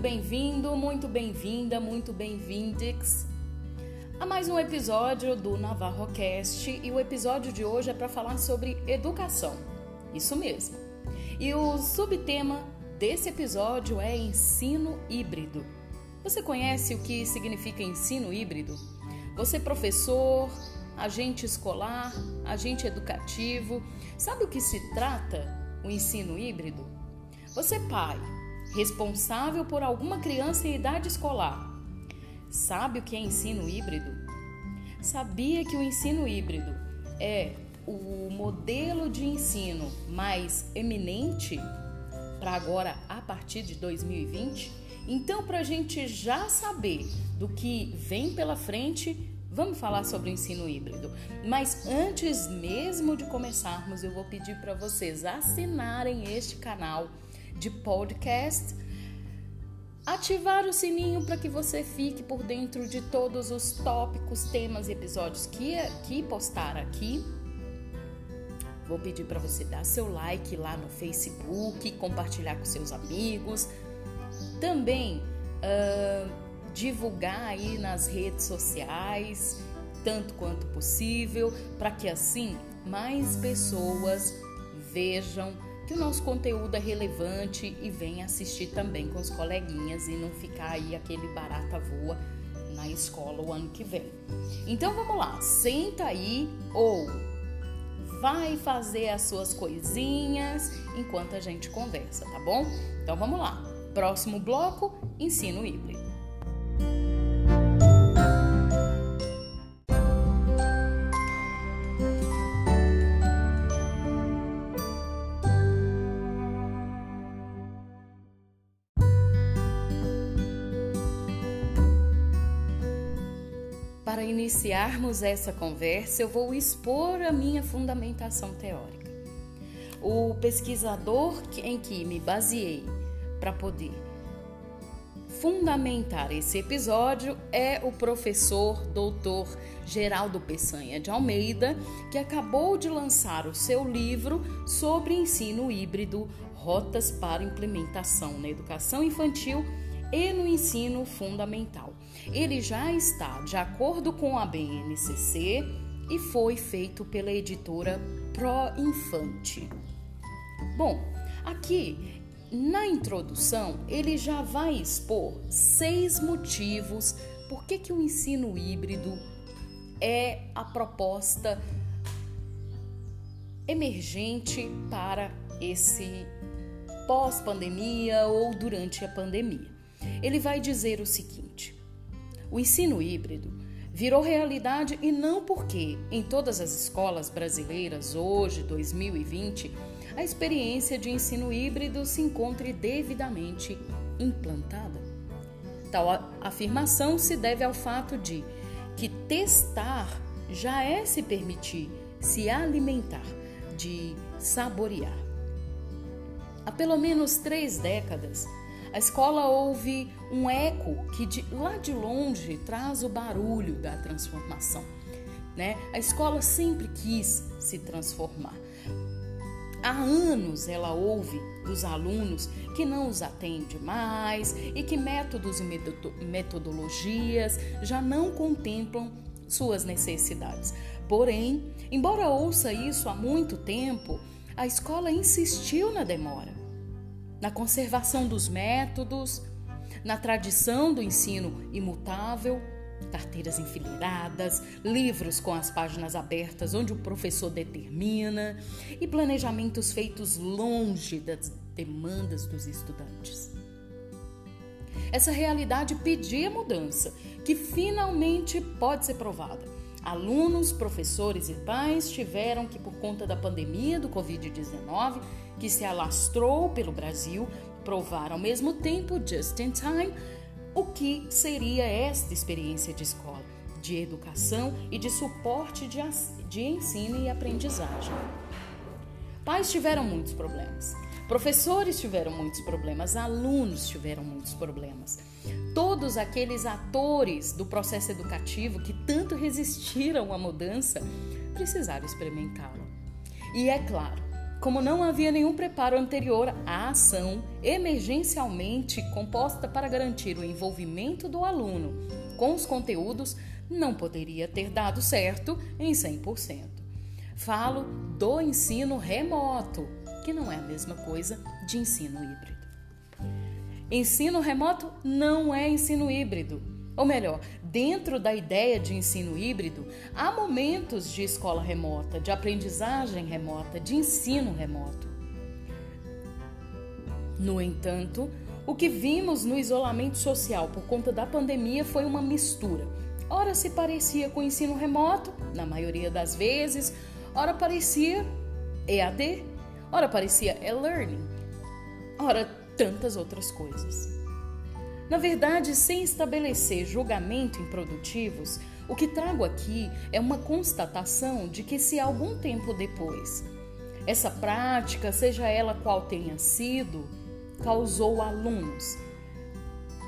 bem-vindo, muito bem-vinda, muito bem-vindex a mais um episódio do NavarroCast e o episódio de hoje é para falar sobre educação. Isso mesmo. E o subtema desse episódio é ensino híbrido. Você conhece o que significa ensino híbrido? Você professor, agente escolar, agente educativo, sabe o que se trata o ensino híbrido? Você pai, responsável por alguma criança em idade escolar. Sabe o que é ensino híbrido? Sabia que o ensino híbrido é o modelo de ensino mais eminente para agora a partir de 2020? Então, para a gente já saber do que vem pela frente, vamos falar sobre o ensino híbrido. Mas antes mesmo de começarmos, eu vou pedir para vocês assinarem este canal de podcast, ativar o sininho para que você fique por dentro de todos os tópicos, temas e episódios que, que postar aqui. Vou pedir para você dar seu like lá no Facebook, compartilhar com seus amigos. Também uh, divulgar aí nas redes sociais, tanto quanto possível, para que assim mais pessoas vejam que o nosso conteúdo é relevante e venha assistir também com os coleguinhas e não ficar aí aquele barata voa na escola o ano que vem. Então vamos lá, senta aí ou vai fazer as suas coisinhas enquanto a gente conversa, tá bom? Então vamos lá. Próximo bloco, ensino híbrido. Para iniciarmos essa conversa, eu vou expor a minha fundamentação teórica. O pesquisador em que me baseei para poder fundamentar esse episódio é o professor doutor Geraldo Peçanha de Almeida, que acabou de lançar o seu livro sobre ensino híbrido, rotas para implementação na educação infantil e no ensino fundamental. Ele já está de acordo com a BNCC e foi feito pela editora Pro Infante. Bom, aqui na introdução ele já vai expor seis motivos por que, que o ensino híbrido é a proposta emergente para esse pós-pandemia ou durante a pandemia. Ele vai dizer o seguinte: o ensino híbrido virou realidade e não porque em todas as escolas brasileiras hoje, 2020, a experiência de ensino híbrido se encontre devidamente implantada. Tal afirmação se deve ao fato de que testar já é se permitir se alimentar, de saborear. Há pelo menos três décadas, a escola ouve um eco que de lá de longe traz o barulho da transformação. Né? A escola sempre quis se transformar. Há anos ela ouve dos alunos que não os atende mais e que métodos e metodologias já não contemplam suas necessidades. Porém, embora ouça isso há muito tempo, a escola insistiu na demora na conservação dos métodos, na tradição do ensino imutável, carteiras enfileiradas, livros com as páginas abertas onde o professor determina e planejamentos feitos longe das demandas dos estudantes. Essa realidade pedia mudança, que finalmente pode ser provada. Alunos, professores e pais tiveram que, por conta da pandemia do Covid-19, que se alastrou pelo Brasil, provar ao mesmo tempo, just in time, o que seria esta experiência de escola, de educação e de suporte de, de ensino e aprendizagem. Pais tiveram muitos problemas, professores tiveram muitos problemas, alunos tiveram muitos problemas. Todos aqueles atores do processo educativo que tanto resistiram à mudança precisaram experimentá-lo. E é claro, como não havia nenhum preparo anterior à ação emergencialmente composta para garantir o envolvimento do aluno com os conteúdos, não poderia ter dado certo em 100%. Falo do ensino remoto, que não é a mesma coisa de ensino híbrido. Ensino remoto não é ensino híbrido. Ou melhor, dentro da ideia de ensino híbrido, há momentos de escola remota, de aprendizagem remota, de ensino remoto. No entanto, o que vimos no isolamento social por conta da pandemia foi uma mistura. Ora se parecia com ensino remoto, na maioria das vezes, ora parecia EAD, ora parecia e-learning, ora tantas outras coisas. Na verdade, sem estabelecer julgamento improdutivos, o que trago aqui é uma constatação de que, se algum tempo depois essa prática, seja ela qual tenha sido, causou alunos,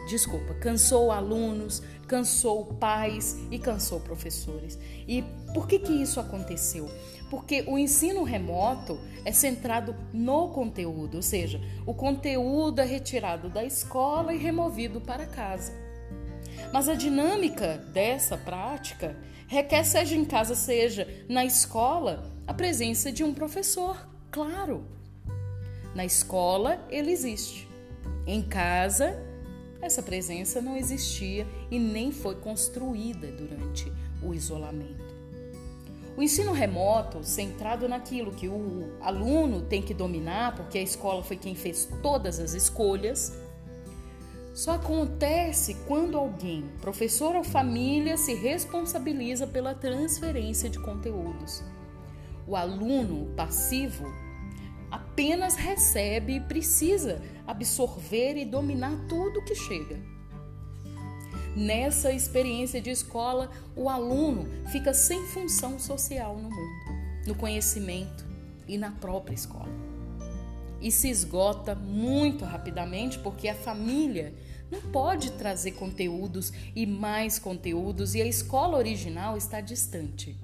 desculpa, cansou alunos, cansou pais e cansou professores. E por que que isso aconteceu? Porque o ensino remoto é centrado no conteúdo, ou seja, o conteúdo é retirado da escola e removido para casa. Mas a dinâmica dessa prática requer, seja em casa, seja na escola, a presença de um professor, claro. Na escola, ele existe. Em casa, essa presença não existia e nem foi construída durante o isolamento. O ensino remoto, centrado naquilo que o aluno tem que dominar, porque a escola foi quem fez todas as escolhas, só acontece quando alguém, professor ou família, se responsabiliza pela transferência de conteúdos. O aluno passivo apenas recebe e precisa absorver e dominar tudo que chega. Nessa experiência de escola, o aluno fica sem função social no mundo, no conhecimento e na própria escola. E se esgota muito rapidamente porque a família não pode trazer conteúdos e mais conteúdos e a escola original está distante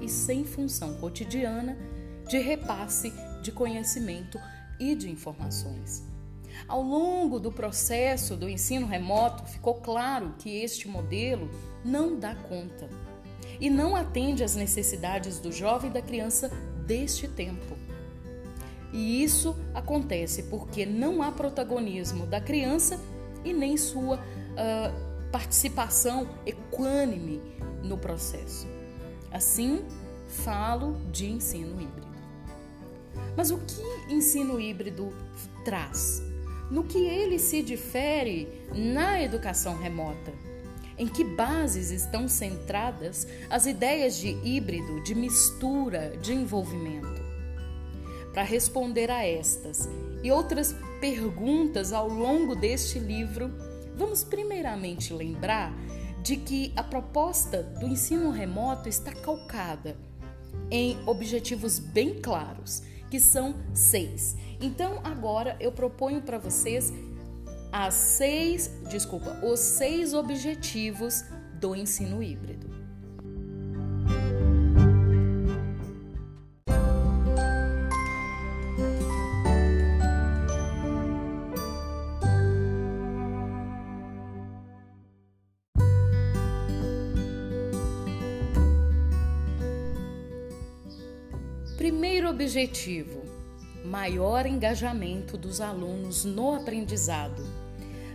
e sem função cotidiana de repasse de conhecimento e de informações. Ao longo do processo do ensino remoto, ficou claro que este modelo não dá conta e não atende às necessidades do jovem e da criança deste tempo. E isso acontece porque não há protagonismo da criança e nem sua uh, participação equânime no processo. Assim, falo de ensino híbrido. Mas o que ensino híbrido traz? No que ele se difere na educação remota? Em que bases estão centradas as ideias de híbrido, de mistura, de envolvimento? Para responder a estas e outras perguntas ao longo deste livro, vamos primeiramente lembrar de que a proposta do ensino remoto está calcada em objetivos bem claros que são seis. Então agora eu proponho para vocês as seis, desculpa, os seis objetivos do ensino híbrido. Objetivo: maior engajamento dos alunos no aprendizado.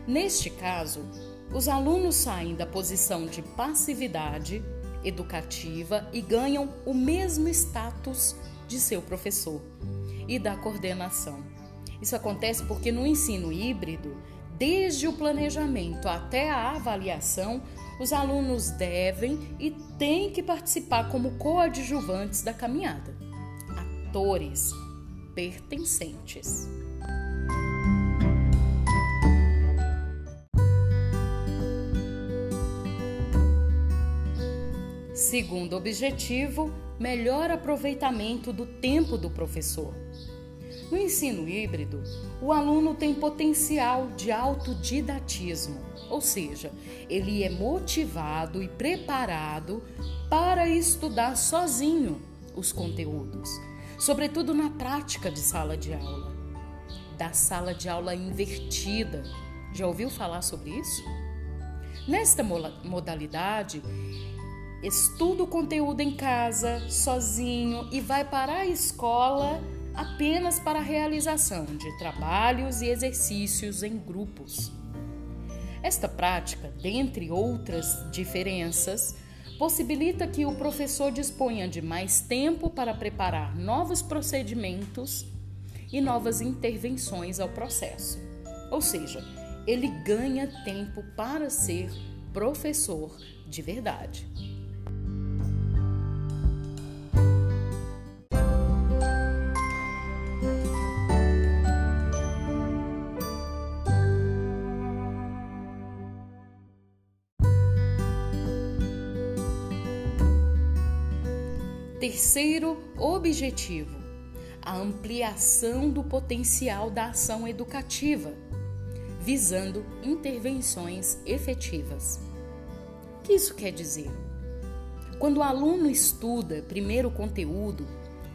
Neste caso, os alunos saem da posição de passividade educativa e ganham o mesmo status de seu professor e da coordenação. Isso acontece porque no ensino híbrido, desde o planejamento até a avaliação, os alunos devem e têm que participar como coadjuvantes da caminhada pertencentes. Segundo objetivo, melhor aproveitamento do tempo do professor. No ensino híbrido, o aluno tem potencial de autodidatismo, ou seja, ele é motivado e preparado para estudar sozinho os conteúdos sobretudo na prática de sala de aula, da sala de aula invertida. Já ouviu falar sobre isso? Nesta modalidade, estuda o conteúdo em casa, sozinho e vai para a escola apenas para a realização de trabalhos e exercícios em grupos. Esta prática, dentre outras diferenças, possibilita que o professor disponha de mais tempo para preparar novos procedimentos e novas intervenções ao processo. Ou seja, ele ganha tempo para ser professor de verdade. Terceiro objetivo: a ampliação do potencial da ação educativa, visando intervenções efetivas. O que isso quer dizer? Quando o aluno estuda primeiro o conteúdo,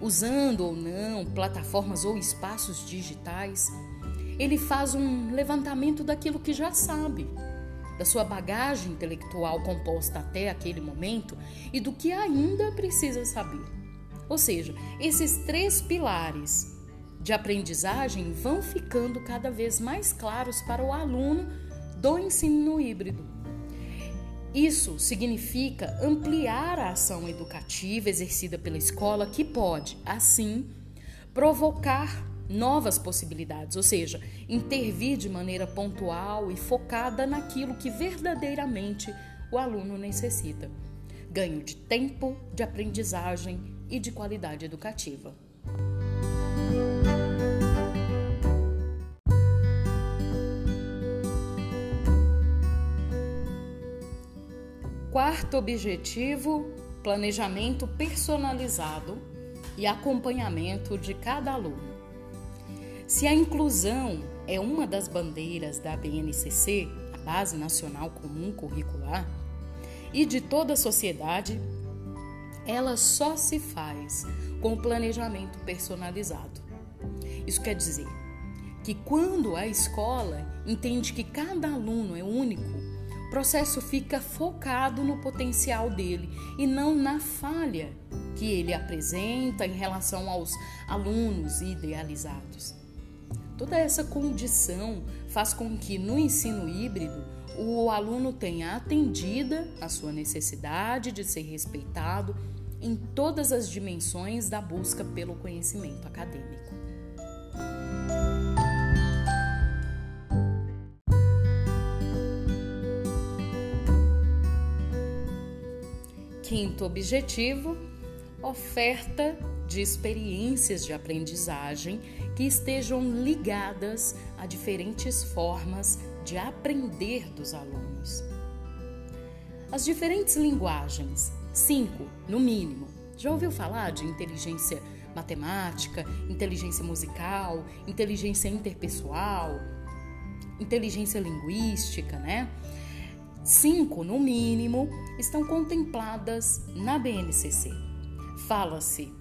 usando ou não plataformas ou espaços digitais, ele faz um levantamento daquilo que já sabe da sua bagagem intelectual composta até aquele momento e do que ainda precisa saber. Ou seja, esses três pilares de aprendizagem vão ficando cada vez mais claros para o aluno do ensino híbrido. Isso significa ampliar a ação educativa exercida pela escola, que pode, assim, provocar novas possibilidades, ou seja, intervir de maneira pontual e focada naquilo que verdadeiramente o aluno necessita. Ganho de tempo, de aprendizagem e de qualidade educativa. Quarto objetivo: planejamento personalizado e acompanhamento de cada aluno. Se a inclusão é uma das bandeiras da BNCC, a Base Nacional Comum Curricular, e de toda a sociedade, ela só se faz com planejamento personalizado. Isso quer dizer que quando a escola entende que cada aluno é único, o processo fica focado no potencial dele e não na falha que ele apresenta em relação aos alunos idealizados. Toda essa condição faz com que no ensino híbrido o aluno tenha atendida a sua necessidade de ser respeitado em todas as dimensões da busca pelo conhecimento acadêmico. Quinto objetivo: oferta de experiências de aprendizagem que estejam ligadas a diferentes formas de aprender dos alunos. As diferentes linguagens, cinco no mínimo. Já ouviu falar de inteligência matemática, inteligência musical, inteligência interpessoal, inteligência linguística, né? Cinco, no mínimo, estão contempladas na BNCC. Fala-se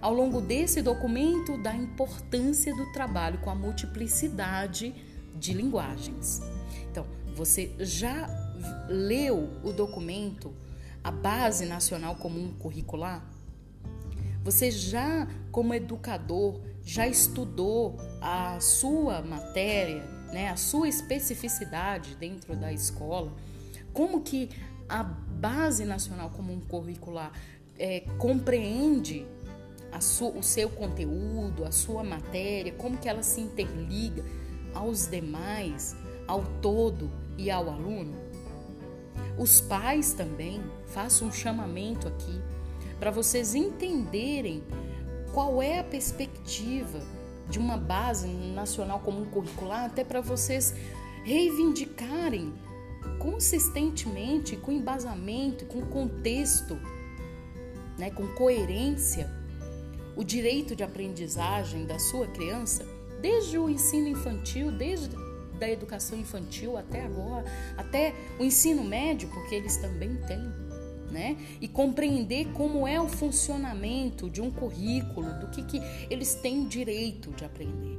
ao longo desse documento da importância do trabalho com a multiplicidade de linguagens. Então, você já leu o documento A Base Nacional Comum Curricular? Você já, como educador, já estudou a sua matéria, né, a sua especificidade dentro da escola? Como que a Base Nacional Comum Curricular é, compreende o seu conteúdo, a sua matéria, como que ela se interliga aos demais, ao todo e ao aluno? Os pais também, façam um chamamento aqui para vocês entenderem qual é a perspectiva de uma base nacional comum curricular, até para vocês reivindicarem consistentemente, com embasamento, com contexto, né, com coerência o direito de aprendizagem da sua criança, desde o ensino infantil, desde da educação infantil até agora, até o ensino médio, porque eles também têm. né? E compreender como é o funcionamento de um currículo, do que, que eles têm direito de aprender,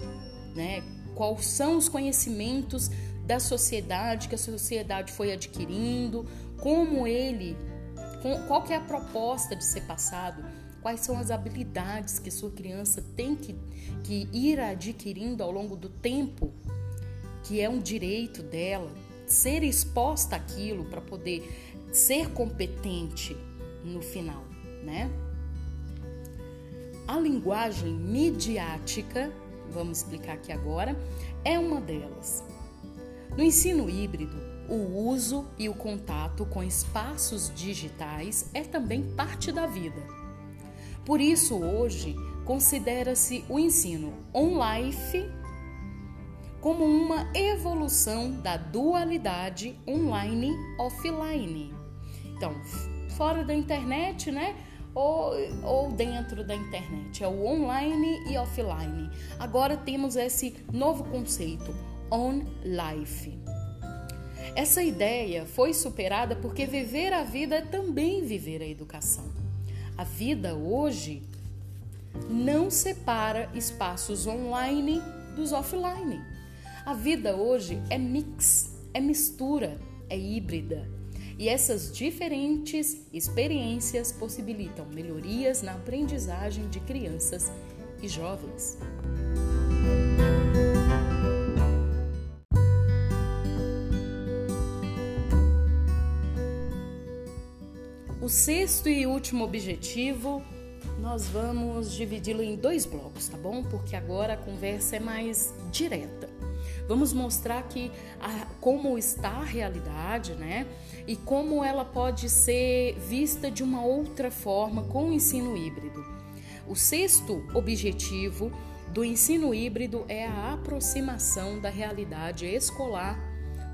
né? Quais são os conhecimentos da sociedade que a sociedade foi adquirindo, como ele, qual que é a proposta de ser passado, quais são as habilidades que sua criança tem que, que ir adquirindo ao longo do tempo, que é um direito dela, ser exposta àquilo para poder ser competente no final, né? A linguagem midiática, vamos explicar aqui agora, é uma delas. No ensino híbrido, o uso e o contato com espaços digitais é também parte da vida. Por isso, hoje, considera-se o ensino on-life como uma evolução da dualidade online-offline. Então, fora da internet, né? Ou, ou dentro da internet. É o online e offline. Agora temos esse novo conceito, on life. Essa ideia foi superada porque viver a vida é também viver a educação. A vida hoje não separa espaços online dos offline. A vida hoje é mix, é mistura, é híbrida. E essas diferentes experiências possibilitam melhorias na aprendizagem de crianças e jovens. O sexto e último objetivo, nós vamos dividi-lo em dois blocos, tá bom? Porque agora a conversa é mais direta. Vamos mostrar que a, como está a realidade, né? E como ela pode ser vista de uma outra forma com o ensino híbrido. O sexto objetivo do ensino híbrido é a aproximação da realidade escolar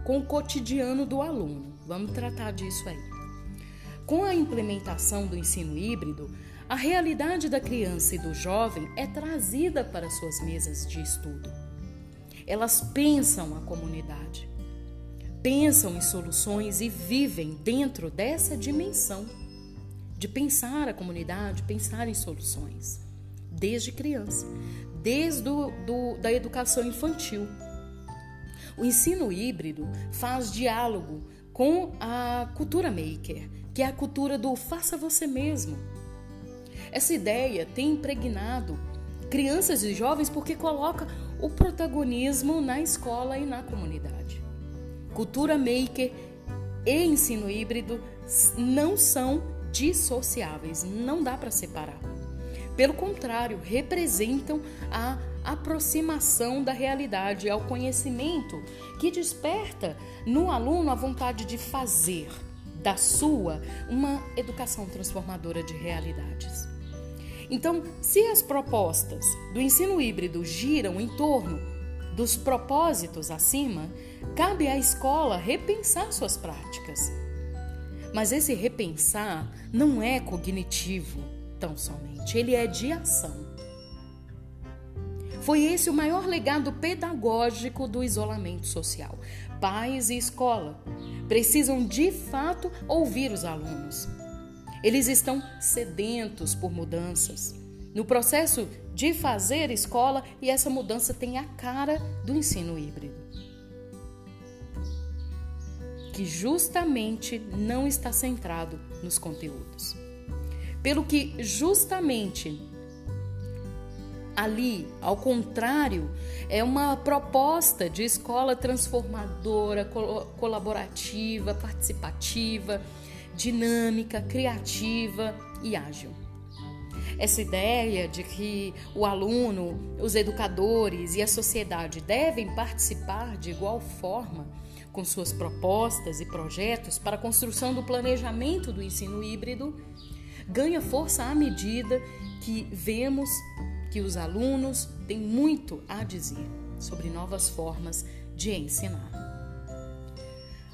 com o cotidiano do aluno. Vamos tratar disso aí. Com a implementação do ensino híbrido, a realidade da criança e do jovem é trazida para suas mesas de estudo. Elas pensam a comunidade, pensam em soluções e vivem dentro dessa dimensão de pensar a comunidade, pensar em soluções, desde criança, desde do, do, da educação infantil. O ensino híbrido faz diálogo com a cultura maker, que é a cultura do faça você mesmo. Essa ideia tem impregnado crianças e jovens porque coloca o protagonismo na escola e na comunidade. Cultura maker e ensino híbrido não são dissociáveis, não dá para separar. Pelo contrário, representam a aproximação da realidade ao conhecimento que desperta no aluno a vontade de fazer da sua uma educação transformadora de realidades. Então, se as propostas do ensino híbrido giram em torno dos propósitos acima, cabe à escola repensar suas práticas. Mas esse repensar não é cognitivo tão somente, ele é de ação. Foi esse o maior legado pedagógico do isolamento social. Pais e escola precisam de fato ouvir os alunos eles estão sedentos por mudanças. No processo de fazer escola, e essa mudança tem a cara do ensino híbrido. Que justamente não está centrado nos conteúdos. Pelo que justamente ali, ao contrário, é uma proposta de escola transformadora, colaborativa, participativa, dinâmica, criativa e ágil. Essa ideia de que o aluno, os educadores e a sociedade devem participar de igual forma com suas propostas e projetos para a construção do planejamento do ensino híbrido ganha força à medida que vemos que os alunos têm muito a dizer sobre novas formas de ensinar.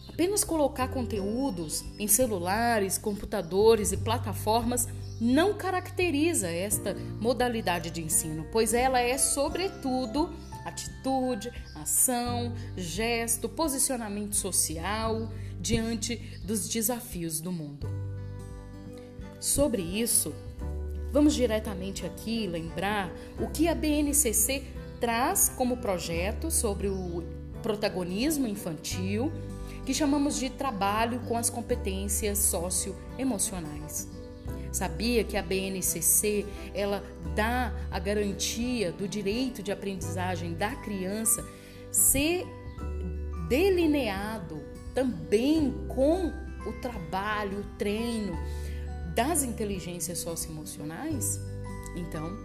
Apenas colocar conteúdos em celulares, computadores e plataformas não caracteriza esta modalidade de ensino, pois ela é, sobretudo, atitude, ação, gesto, posicionamento social diante dos desafios do mundo. sobre isso, vamos diretamente aqui lembrar o que a BNCC traz como projeto sobre o protagonismo infantil, que chamamos de trabalho com as competências socioemocionais. Sabia que a BNCC ela dá a garantia do direito de aprendizagem da criança ser delineado também com o trabalho, o treino das inteligências socioemocionais? Então,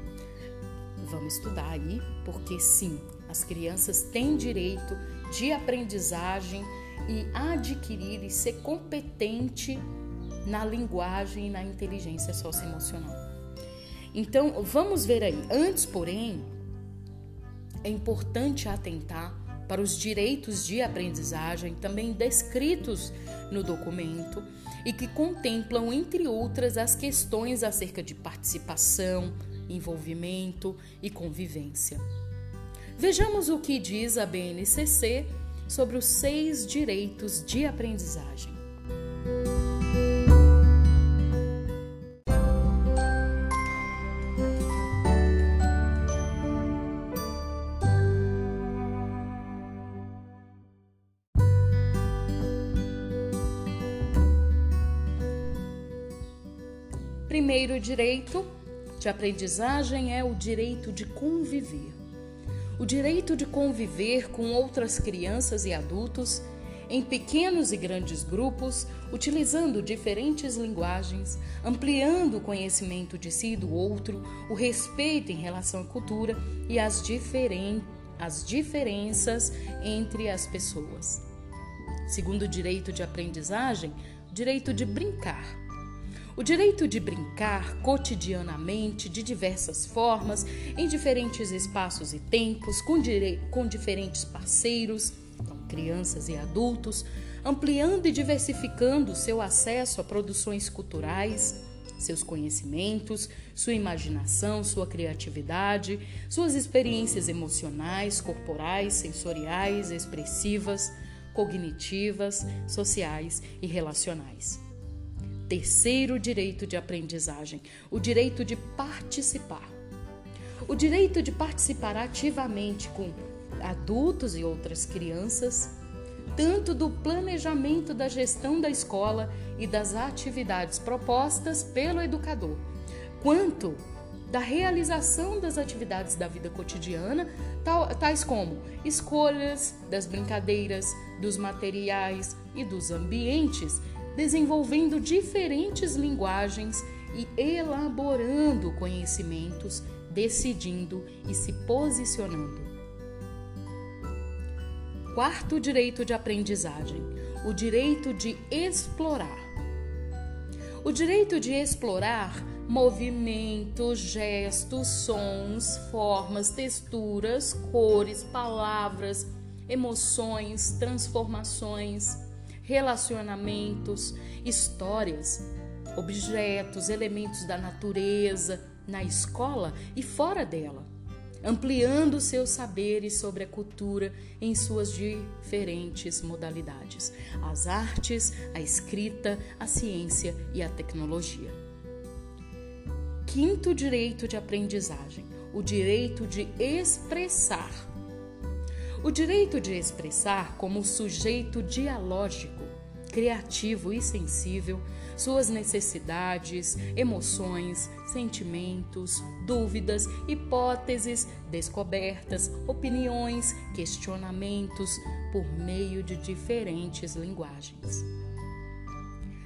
vamos estudar aí, porque sim, as crianças têm direito de aprendizagem e adquirir e ser competente na linguagem e na inteligência socioemocional. Então, vamos ver aí. Antes, porém, é importante atentar para os direitos de aprendizagem também descritos no documento e que contemplam, entre outras, as questões acerca de participação, envolvimento e convivência. Vejamos o que diz a BNCC sobre os seis direitos de aprendizagem. Primeiro direito de aprendizagem é o direito de conviver. O direito de conviver com outras crianças e adultos em pequenos e grandes grupos, utilizando diferentes linguagens, ampliando o conhecimento de si e do outro, o respeito em relação à cultura e as, diferen as diferenças entre as pessoas. Segundo o direito de aprendizagem, o direito de brincar o direito de brincar cotidianamente, de diversas formas, em diferentes espaços e tempos, com, com diferentes parceiros, então, crianças e adultos, ampliando e diversificando seu acesso a produções culturais, seus conhecimentos, sua imaginação, sua criatividade, suas experiências emocionais, corporais, sensoriais, expressivas, cognitivas, sociais e relacionais. Terceiro direito de aprendizagem: o direito de participar. O direito de participar ativamente com adultos e outras crianças, tanto do planejamento da gestão da escola e das atividades propostas pelo educador, quanto da realização das atividades da vida cotidiana, tais como escolhas das brincadeiras, dos materiais e dos ambientes desenvolvendo diferentes linguagens e elaborando conhecimentos, decidindo e se posicionando. Quarto direito de aprendizagem: o direito de explorar. O direito de explorar movimentos, gestos, sons, formas, texturas, cores, palavras, emoções, transformações relacionamentos, histórias, objetos, elementos da natureza, na escola e fora dela, ampliando seus saberes sobre a cultura em suas diferentes modalidades: as artes, a escrita, a ciência e a tecnologia. Quinto direito de aprendizagem: o direito de expressar. O direito de expressar como sujeito dialógico criativo e sensível, suas necessidades, emoções, sentimentos, dúvidas, hipóteses, descobertas, opiniões, questionamentos por meio de diferentes linguagens.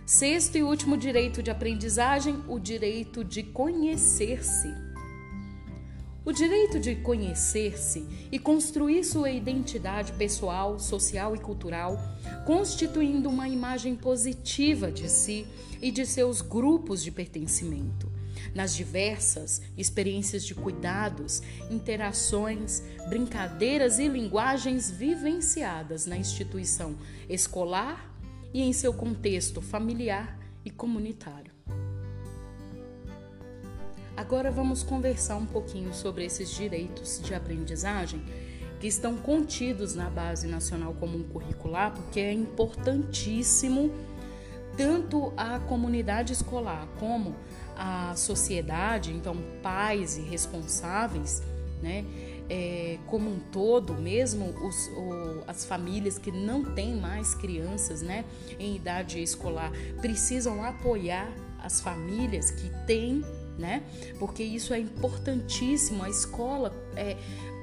Sexto e último direito de aprendizagem, o direito de conhecer-se. O direito de conhecer-se e construir sua identidade pessoal, social e cultural, constituindo uma imagem positiva de si e de seus grupos de pertencimento, nas diversas experiências de cuidados, interações, brincadeiras e linguagens vivenciadas na instituição escolar e em seu contexto familiar e comunitário. Agora vamos conversar um pouquinho sobre esses direitos de aprendizagem que estão contidos na Base Nacional Comum Curricular, porque é importantíssimo tanto a comunidade escolar como a sociedade, então pais e responsáveis, né, é, como um todo, mesmo os, o, as famílias que não têm mais crianças né, em idade escolar, precisam apoiar as famílias que têm, né, porque isso é importantíssimo. A escola é,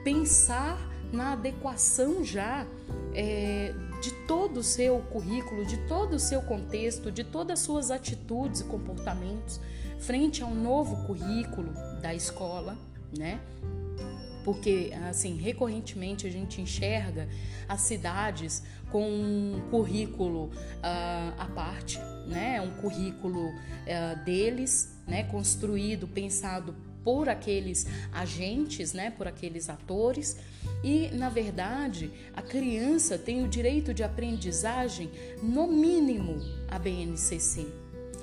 pensar na adequação já é, de todo o seu currículo, de todo o seu contexto, de todas as suas atitudes e comportamentos frente ao novo currículo da escola, né? Porque, assim, recorrentemente a gente enxerga as cidades com um currículo uh, à parte, né? Um currículo uh, deles, né? Construído, pensado por aqueles agentes, né, por aqueles atores. E, na verdade, a criança tem o direito de aprendizagem, no mínimo, a BNCC.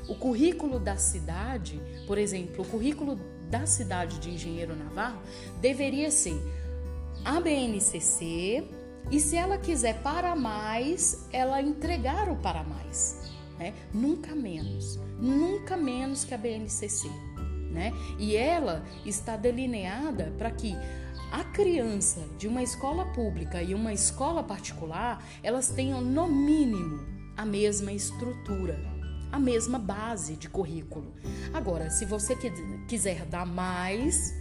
O currículo da cidade, por exemplo, o currículo da cidade de Engenheiro Navarro deveria ser a BNCC e se ela quiser para mais, ela entregar o para mais, né? Nunca menos, nunca menos que a BNCC né? E ela está delineada para que a criança de uma escola pública e uma escola particular, elas tenham no mínimo a mesma estrutura, a mesma base de currículo. Agora, se você quiser dar mais,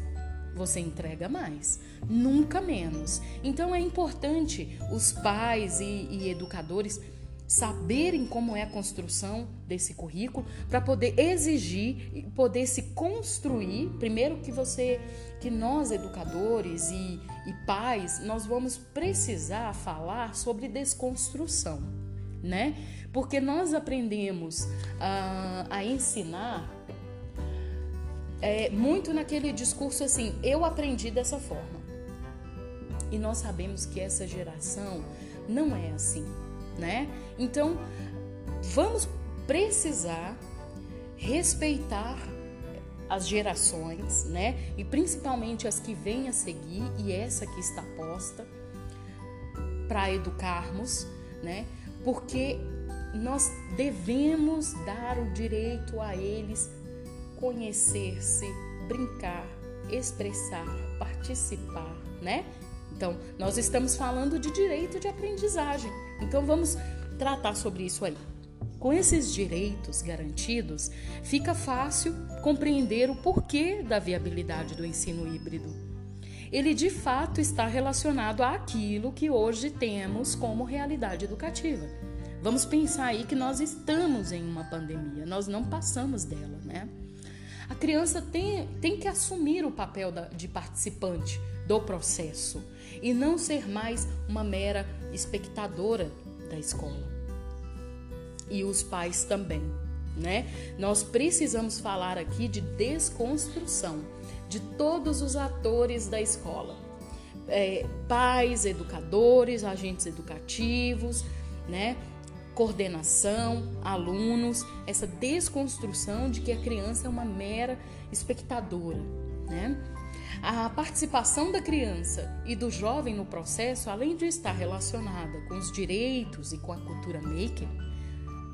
você entrega mais, nunca menos. Então é importante os pais e, e educadores saberem como é a construção desse currículo para poder exigir e poder se construir. Primeiro que você, que nós educadores e, e pais, nós vamos precisar falar sobre desconstrução, né? Porque nós aprendemos uh, a ensinar é, muito naquele discurso assim, eu aprendi dessa forma. E nós sabemos que essa geração não é assim né? Então, vamos precisar respeitar as gerações, né? E principalmente as que vêm a seguir e essa que está posta para educarmos, né? Porque nós devemos dar o direito a eles conhecer-se, brincar, expressar, participar, né? Então, nós estamos falando de direito de aprendizagem. Então, vamos tratar sobre isso aí. Com esses direitos garantidos, fica fácil compreender o porquê da viabilidade do ensino híbrido. Ele de fato está relacionado àquilo que hoje temos como realidade educativa. Vamos pensar aí que nós estamos em uma pandemia, nós não passamos dela, né? A criança tem, tem que assumir o papel da, de participante do processo e não ser mais uma mera espectadora da escola. E os pais também, né? Nós precisamos falar aqui de desconstrução de todos os atores da escola. É, pais, educadores, agentes educativos, né? coordenação, alunos, essa desconstrução de que a criança é uma mera espectadora, né? A participação da criança e do jovem no processo, além de estar relacionada com os direitos e com a cultura maker,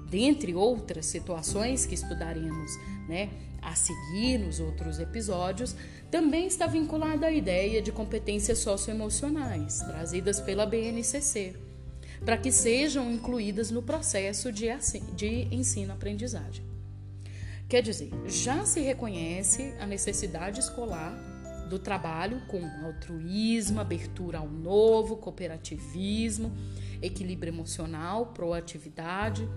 dentre outras situações que estudaremos né, a seguir nos outros episódios, também está vinculada à ideia de competências socioemocionais trazidas pela BNCC, para que sejam incluídas no processo de, de ensino-aprendizagem. Quer dizer, já se reconhece a necessidade escolar do trabalho com altruísmo, abertura ao novo, cooperativismo, equilíbrio emocional, proatividade,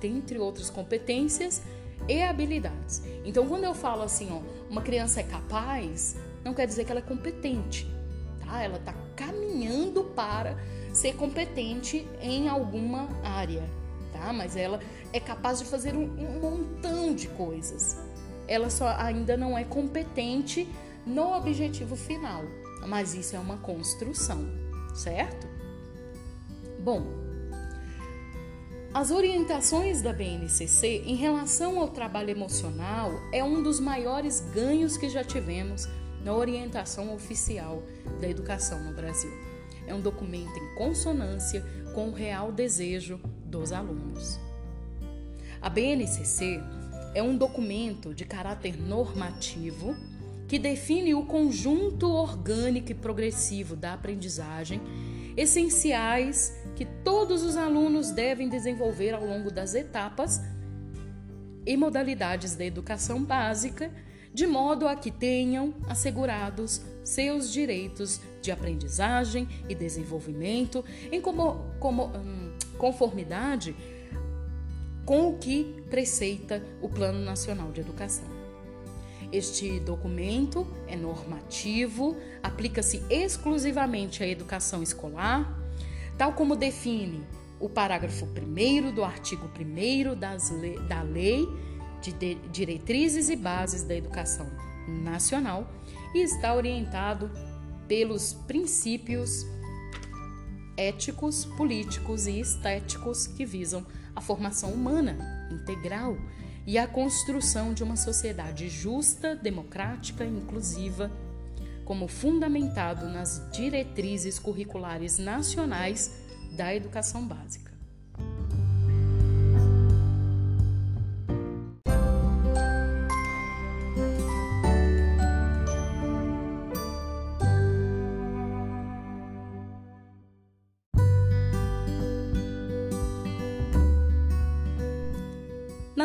dentre outras competências e habilidades. Então, quando eu falo assim, ó, uma criança é capaz, não quer dizer que ela é competente, tá? Ela está caminhando para ser competente em alguma área, tá? Mas ela é capaz de fazer um, um montão de coisas. Ela só ainda não é competente no objetivo final, mas isso é uma construção, certo? Bom, as orientações da BNCC em relação ao trabalho emocional é um dos maiores ganhos que já tivemos na orientação oficial da educação no Brasil. É um documento em consonância com o real desejo dos alunos. A BNCC é um documento de caráter normativo que define o conjunto orgânico e progressivo da aprendizagem, essenciais que todos os alunos devem desenvolver ao longo das etapas e modalidades da educação básica, de modo a que tenham assegurados seus direitos de aprendizagem e desenvolvimento em como, como, hum, conformidade com o que preceita o Plano Nacional de Educação. Este documento é normativo, aplica-se exclusivamente à educação escolar, tal como define o parágrafo 1 do artigo 1 da Lei de Diretrizes e Bases da Educação Nacional e está orientado pelos princípios éticos, políticos e estéticos que visam a formação humana integral e a construção de uma sociedade justa, democrática e inclusiva, como fundamentado nas diretrizes curriculares nacionais da educação básica.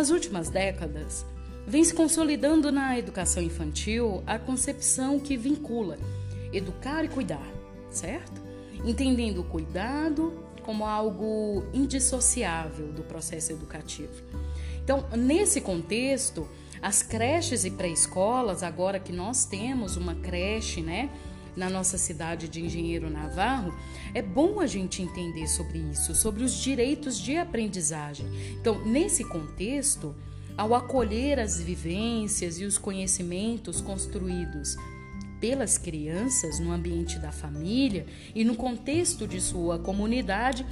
Nas últimas décadas, vem se consolidando na educação infantil a concepção que vincula educar e cuidar, certo? Entendendo o cuidado como algo indissociável do processo educativo. Então, nesse contexto, as creches e pré-escolas, agora que nós temos uma creche, né, na nossa cidade de Engenheiro Navarro, é bom a gente entender sobre isso, sobre os direitos de aprendizagem. Então, nesse contexto, ao acolher as vivências e os conhecimentos construídos pelas crianças no ambiente da família e no contexto de sua comunidade,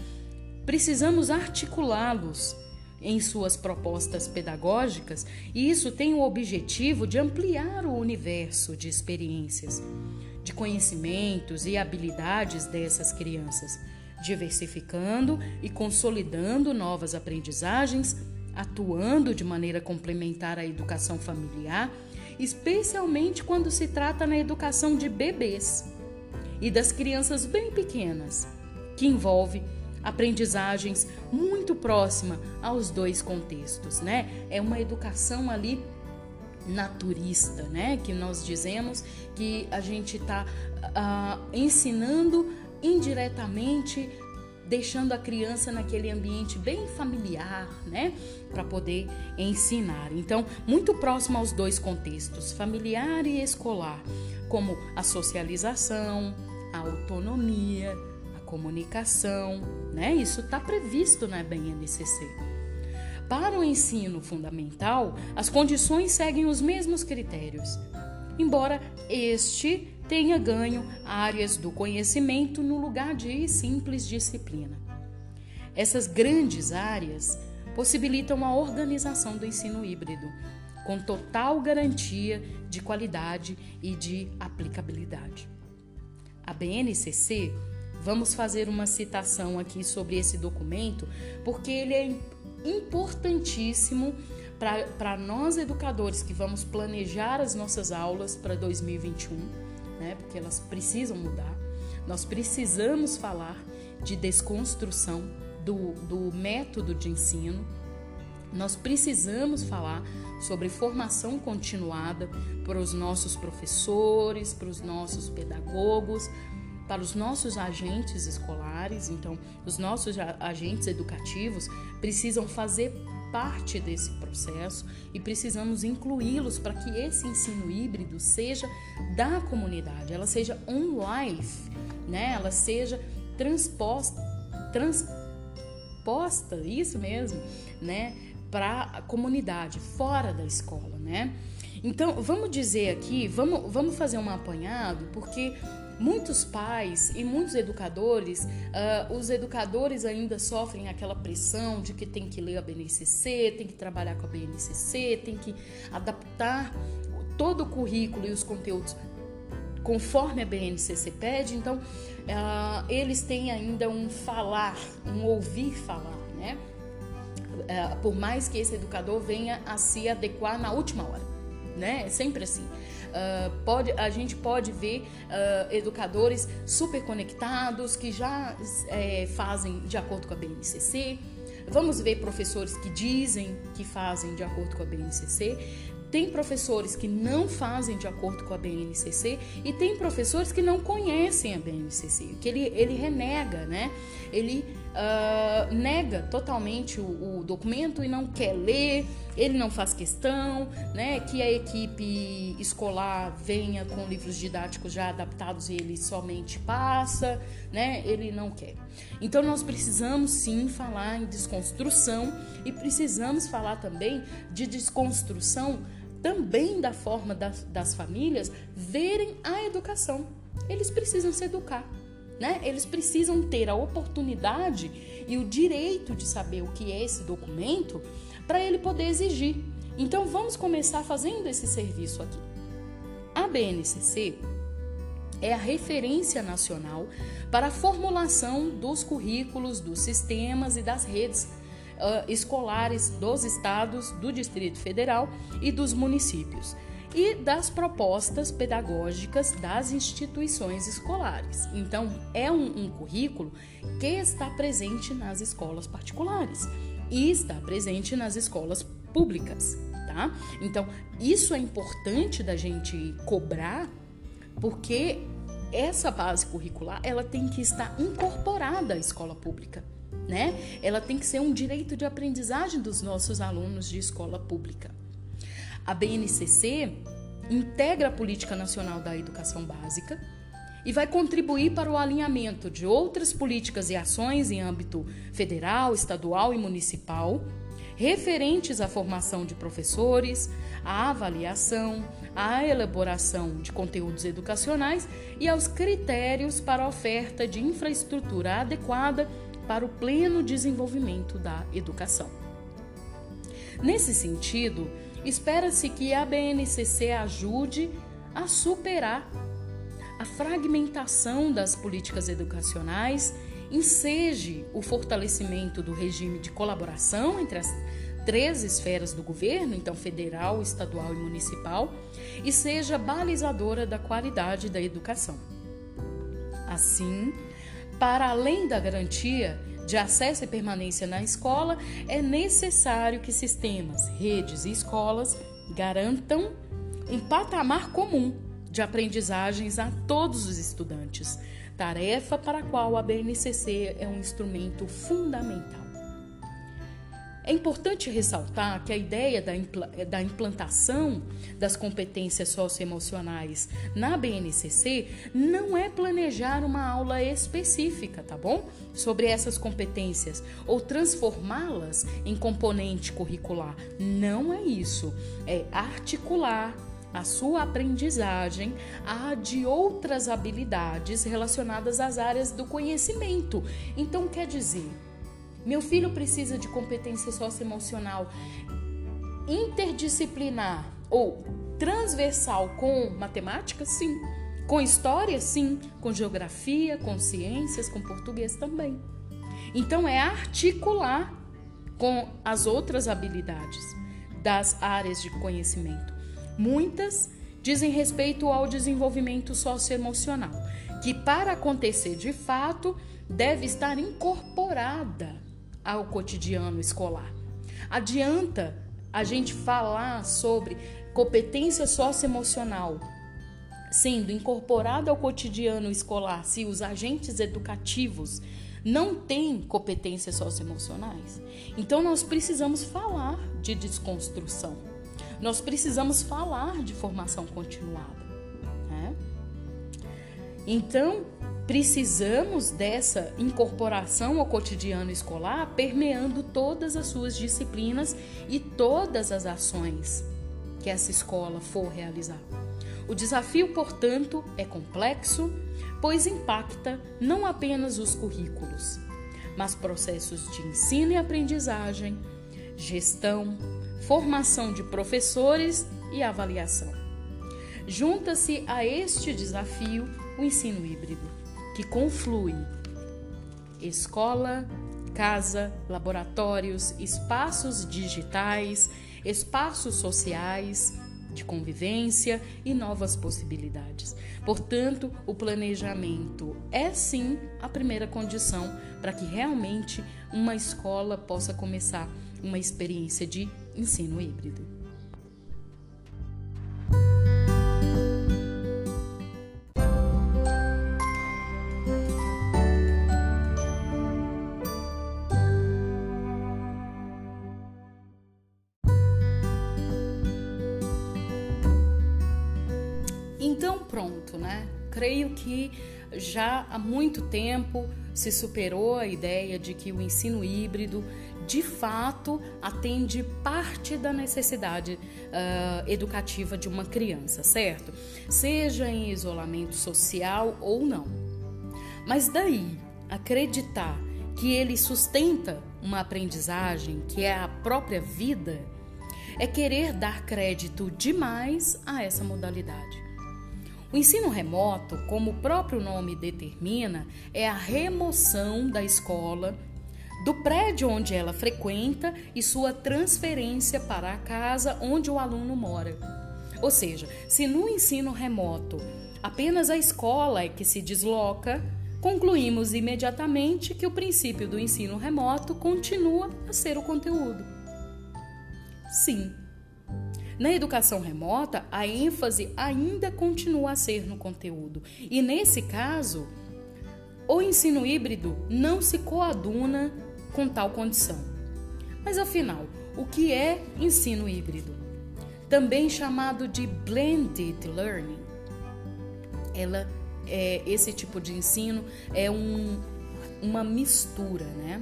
precisamos articulá-los em suas propostas pedagógicas, e isso tem o objetivo de ampliar o universo de experiências, de conhecimentos e habilidades dessas crianças, diversificando e consolidando novas aprendizagens, atuando de maneira complementar à educação familiar, especialmente quando se trata na educação de bebês e das crianças bem pequenas, que envolve aprendizagens muito próxima aos dois contextos, né? É uma educação ali naturista, né? Que nós dizemos que a gente está uh, ah, ensinando indiretamente, deixando a criança naquele ambiente bem familiar, né? Para poder ensinar. Então, muito próximo aos dois contextos, familiar e escolar, como a socialização, a autonomia, a comunicação, né? Isso está previsto na BNCC. Para o ensino fundamental, as condições seguem os mesmos critérios, embora este tenha ganho áreas do conhecimento no lugar de simples disciplina. Essas grandes áreas possibilitam a organização do ensino híbrido, com total garantia de qualidade e de aplicabilidade. A BNCC, vamos fazer uma citação aqui sobre esse documento, porque ele é importantíssimo para nós educadores que vamos planejar as nossas aulas para 2021, né? Porque elas precisam mudar. Nós precisamos falar de desconstrução do, do método de ensino. Nós precisamos falar sobre formação continuada para os nossos professores, para os nossos pedagogos, para os nossos agentes escolares, então os nossos agentes educativos precisam fazer parte desse processo e precisamos incluí-los para que esse ensino híbrido seja da comunidade, ela seja on life, né? Ela seja transposta, transposta, isso mesmo, né? Para a comunidade, fora da escola, né? Então, vamos dizer aqui, vamos, vamos fazer um apanhado, porque muitos pais e muitos educadores, uh, os educadores ainda sofrem aquela pressão de que tem que ler a BNCC, tem que trabalhar com a BNCC, tem que adaptar todo o currículo e os conteúdos conforme a BNCC pede. Então, uh, eles têm ainda um falar, um ouvir falar, né? é, por mais que esse educador venha a se adequar na última hora, né? É sempre assim. Uh, pode, a gente pode ver uh, educadores super conectados que já é, fazem de acordo com a BNCC. Vamos ver professores que dizem que fazem de acordo com a BNCC. Tem professores que não fazem de acordo com a BNCC e tem professores que não conhecem a BNCC, que ele, ele renega, né? Ele uh, nega totalmente o, o, documento e não quer ler, ele não faz questão, né? Que a equipe escolar venha com livros didáticos já adaptados e ele somente passa, né? Ele não quer. Então nós precisamos sim falar em desconstrução e precisamos falar também de desconstrução também da forma das, das famílias verem a educação. Eles precisam se educar. Né? Eles precisam ter a oportunidade e o direito de saber o que é esse documento para ele poder exigir. Então vamos começar fazendo esse serviço aqui. A BNCC é a referência nacional para a formulação dos currículos, dos sistemas e das redes uh, escolares dos estados, do Distrito Federal e dos municípios e das propostas pedagógicas das instituições escolares. Então, é um, um, currículo que está presente nas escolas particulares e está presente nas escolas públicas, tá? Então, isso é importante da gente cobrar, porque essa base curricular ela tem que estar incorporada à escola pública né? Ela tem que ser um direito de aprendizagem dos nossos alunos de escola pública. A BNCC integra a Política Nacional da Educação Básica e vai contribuir para o alinhamento de outras políticas e ações em âmbito federal, estadual e municipal, referentes à formação de professores, à avaliação, à elaboração de conteúdos educacionais e aos critérios para a oferta de infraestrutura adequada para o pleno desenvolvimento da educação. Nesse sentido, espera-se que a BNCC ajude a superar a fragmentação das políticas educacionais, enseje o fortalecimento do regime de colaboração entre as três esferas do governo, então federal, estadual e municipal, e seja balizadora da qualidade da educação. Assim, para além da garantia de acesso e permanência na escola, é necessário que sistemas, redes e escolas garantam um patamar comum de aprendizagens a todos os estudantes, tarefa para a qual a BNCC é um instrumento fundamental. É importante ressaltar que a ideia da, da implantação das competências socioemocionais na BNCC não é planejar uma aula específica, tá bom? Sobre essas competências ou transformá-las em componente curricular. Não é isso. É articular a sua aprendizagem a de outras habilidades relacionadas às áreas do conhecimento. Então, quer dizer, meu filho precisa de competência socioemocional interdisciplinar ou transversal com matemática? Sim. Com história? Sim. Com geografia, com ciências, com português também. Então é articular com as outras habilidades das áreas de conhecimento. Muitas dizem respeito ao desenvolvimento socioemocional, que para acontecer de fato deve estar incorporada ao cotidiano escolar. Adianta a gente falar sobre competência socioemocional sendo incorporada ao cotidiano escolar se os agentes educativos não têm competências socioemocionais? Então nós precisamos falar de desconstrução. Nós precisamos falar de formação continuada. Né? Então, Precisamos dessa incorporação ao cotidiano escolar, permeando todas as suas disciplinas e todas as ações que essa escola for realizar. O desafio, portanto, é complexo, pois impacta não apenas os currículos, mas processos de ensino e aprendizagem, gestão, formação de professores e avaliação. Junta-se a este desafio o ensino híbrido que conflui escola, casa, laboratórios, espaços digitais, espaços sociais de convivência e novas possibilidades. Portanto, o planejamento é sim a primeira condição para que realmente uma escola possa começar uma experiência de ensino híbrido. Pronto, né? Creio que já há muito tempo se superou a ideia de que o ensino híbrido de fato atende parte da necessidade uh, educativa de uma criança, certo? Seja em isolamento social ou não. Mas daí acreditar que ele sustenta uma aprendizagem que é a própria vida é querer dar crédito demais a essa modalidade. O ensino remoto, como o próprio nome determina, é a remoção da escola do prédio onde ela frequenta e sua transferência para a casa onde o aluno mora. Ou seja, se no ensino remoto apenas a escola é que se desloca, concluímos imediatamente que o princípio do ensino remoto continua a ser o conteúdo. Sim, na educação remota, a ênfase ainda continua a ser no conteúdo. E nesse caso, o ensino híbrido não se coaduna com tal condição. Mas afinal, o que é ensino híbrido? Também chamado de blended learning. Ela é esse tipo de ensino é um, uma mistura, né?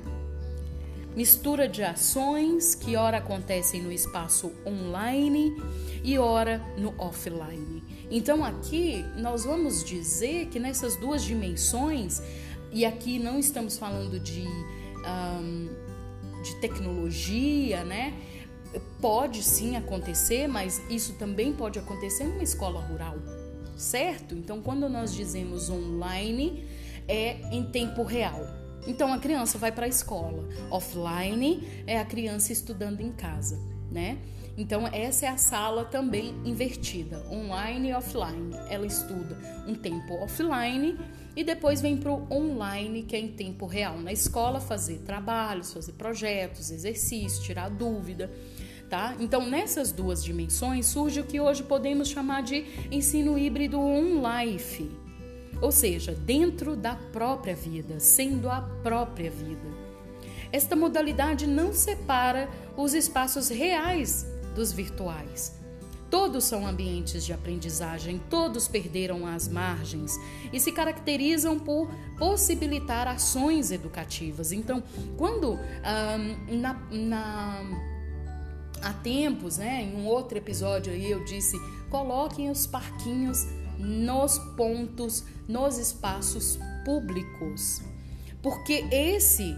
Mistura de ações que ora acontecem no espaço online e ora no offline. Então aqui nós vamos dizer que nessas duas dimensões, e aqui não estamos falando de, um, de tecnologia, né? Pode sim acontecer, mas isso também pode acontecer numa escola rural, certo? Então quando nós dizemos online, é em tempo real então a criança vai para a escola. Offline é a criança estudando em casa, né? Então essa é a sala também invertida, online e offline. Ela estuda um tempo offline e depois vem para o online, que é em tempo real, na escola fazer trabalhos, fazer projetos, exercícios, tirar dúvida. Tá? Então, nessas duas dimensões surge o que hoje podemos chamar de ensino híbrido on-life, ou seja, dentro da própria vida, sendo a própria vida. Esta modalidade não separa os espaços reais dos virtuais. Todos são ambientes de aprendizagem, todos perderam as margens e se caracterizam por possibilitar ações educativas. Então, quando na, na, há tempos, né, em um outro episódio aí eu disse, coloquem os parquinhos nos pontos, nos espaços públicos, porque esse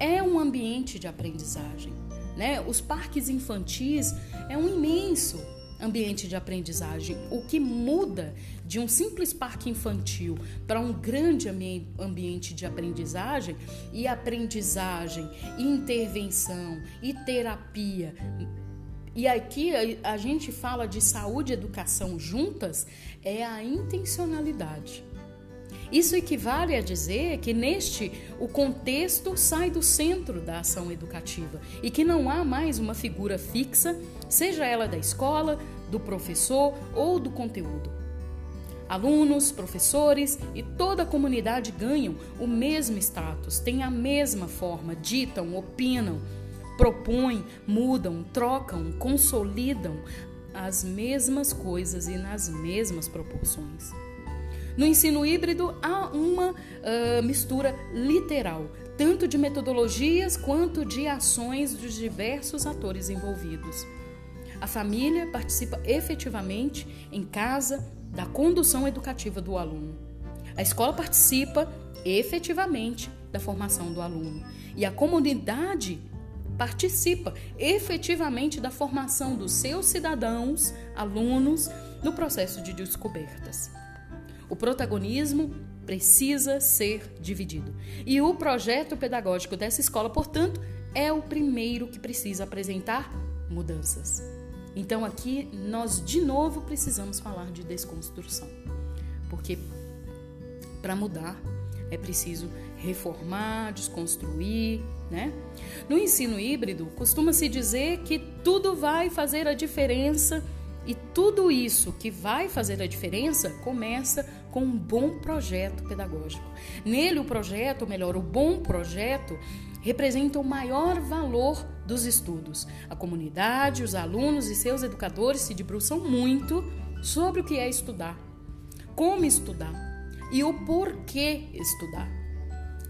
é um ambiente de aprendizagem. Né? Os parques infantis é um imenso ambiente de aprendizagem. O que muda de um simples parque infantil para um grande ambiente de aprendizagem e aprendizagem, intervenção e terapia e aqui a gente fala de saúde e educação juntas, é a intencionalidade. Isso equivale a dizer que neste o contexto sai do centro da ação educativa e que não há mais uma figura fixa, seja ela da escola, do professor ou do conteúdo. Alunos, professores e toda a comunidade ganham o mesmo status, têm a mesma forma, ditam, opinam, propõem, mudam, trocam, consolidam as mesmas coisas e nas mesmas proporções. No ensino híbrido há uma uh, mistura literal, tanto de metodologias quanto de ações dos diversos atores envolvidos. A família participa efetivamente em casa da condução educativa do aluno. A escola participa efetivamente da formação do aluno. E a comunidade participa efetivamente da formação dos seus cidadãos, alunos, no processo de descobertas. O protagonismo precisa ser dividido. E o projeto pedagógico dessa escola, portanto, é o primeiro que precisa apresentar mudanças. Então aqui nós de novo precisamos falar de desconstrução. Porque para mudar é preciso reformar, desconstruir, né? No ensino híbrido, costuma-se dizer que tudo vai fazer a diferença e tudo isso que vai fazer a diferença começa com um bom projeto pedagógico. Nele, o projeto, ou melhor, o bom projeto, representa o maior valor dos estudos. A comunidade, os alunos e seus educadores se debruçam muito sobre o que é estudar, como estudar e o porquê estudar.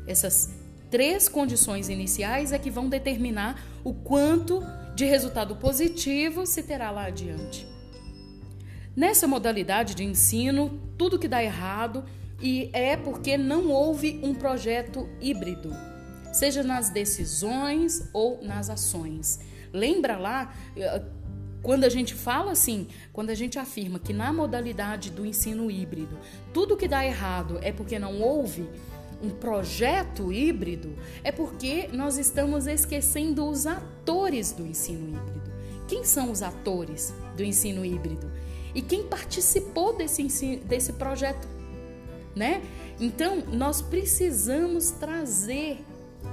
Essas três condições iniciais é que vão determinar o quanto de resultado positivo se terá lá adiante. Nessa modalidade de ensino, tudo que dá errado e é porque não houve um projeto híbrido, seja nas decisões ou nas ações. Lembra lá eh, quando a gente fala assim, quando a gente afirma que na modalidade do ensino híbrido, tudo que dá errado é porque não houve um projeto híbrido, é porque nós estamos esquecendo os atores do ensino híbrido. Quem são os atores do ensino híbrido? E quem participou desse, desse projeto? Né? Então, nós precisamos trazer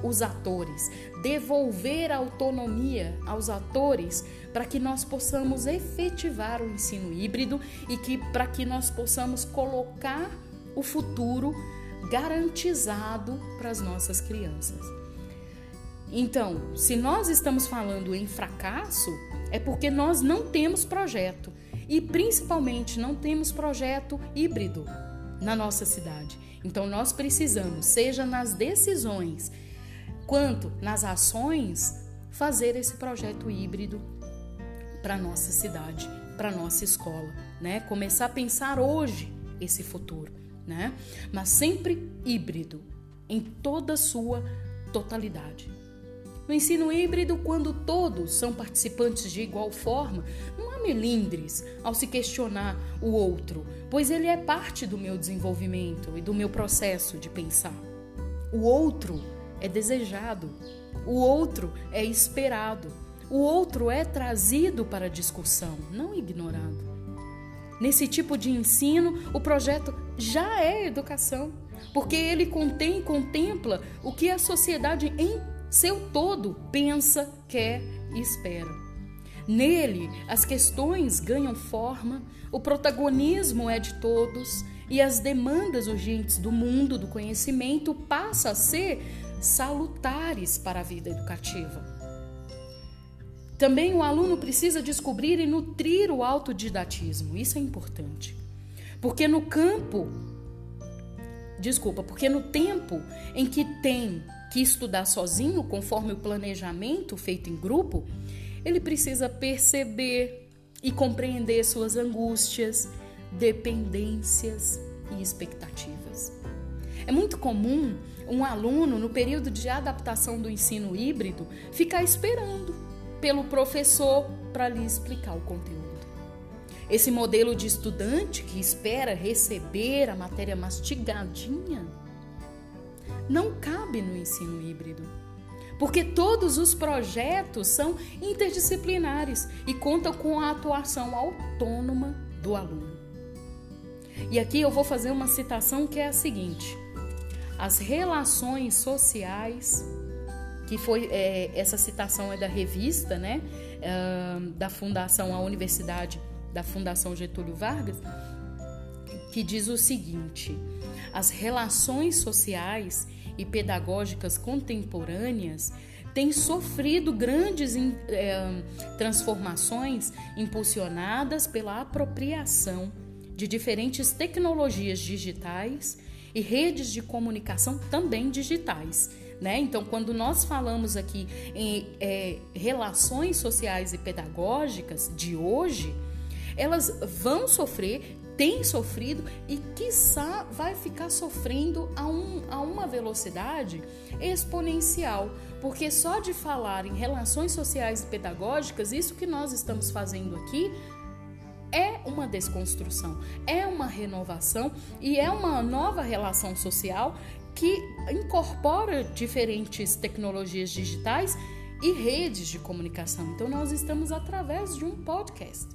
os atores, devolver a autonomia aos atores para que nós possamos efetivar o ensino híbrido e que para que nós possamos colocar o futuro garantizado para as nossas crianças. Então, se nós estamos falando em fracasso, é porque nós não temos projeto e principalmente não temos projeto híbrido na nossa cidade. Então, nós precisamos, seja nas decisões quanto nas ações, fazer esse projeto híbrido para nossa cidade, para nossa escola, né? Começar a pensar hoje esse futuro né? Mas sempre híbrido, em toda a sua totalidade. No ensino híbrido, quando todos são participantes de igual forma, melindres ao se questionar o outro, pois ele é parte do meu desenvolvimento e do meu processo de pensar. O outro é desejado, o outro é esperado, o outro é trazido para discussão, não ignorado. Nesse tipo de ensino, o projeto já é educação, porque ele contém e contempla o que a sociedade em seu todo pensa, quer e espera. Nele, as questões ganham forma, o protagonismo é de todos e as demandas urgentes do mundo do conhecimento passam a ser salutares para a vida educativa. Também o aluno precisa descobrir e nutrir o autodidatismo. Isso é importante. Porque no campo, desculpa, porque no tempo em que tem que estudar sozinho, conforme o planejamento feito em grupo, ele precisa perceber e compreender suas angústias, dependências e expectativas. É muito comum um aluno, no período de adaptação do ensino híbrido, ficar esperando pelo professor para lhe explicar o conteúdo. Esse modelo de estudante que espera receber a matéria mastigadinha não cabe no ensino híbrido. Porque todos os projetos são interdisciplinares e contam com a atuação autônoma do aluno. E aqui eu vou fazer uma citação que é a seguinte: as relações sociais que foi é, essa citação é da revista, né, uh, da Fundação a Universidade da Fundação Getúlio Vargas, que diz o seguinte: as relações sociais e pedagógicas contemporâneas têm sofrido grandes é, transformações impulsionadas pela apropriação de diferentes tecnologias digitais e redes de comunicação também digitais né? Então, quando nós falamos aqui em é, relações sociais e pedagógicas de hoje, elas vão sofrer, têm sofrido e, quiçá, vai ficar sofrendo a, um, a uma velocidade exponencial. Porque só de falar em relações sociais e pedagógicas, isso que nós estamos fazendo aqui, é uma desconstrução, é uma renovação e é uma nova relação social que incorpora diferentes tecnologias digitais e redes de comunicação. Então, nós estamos através de um podcast,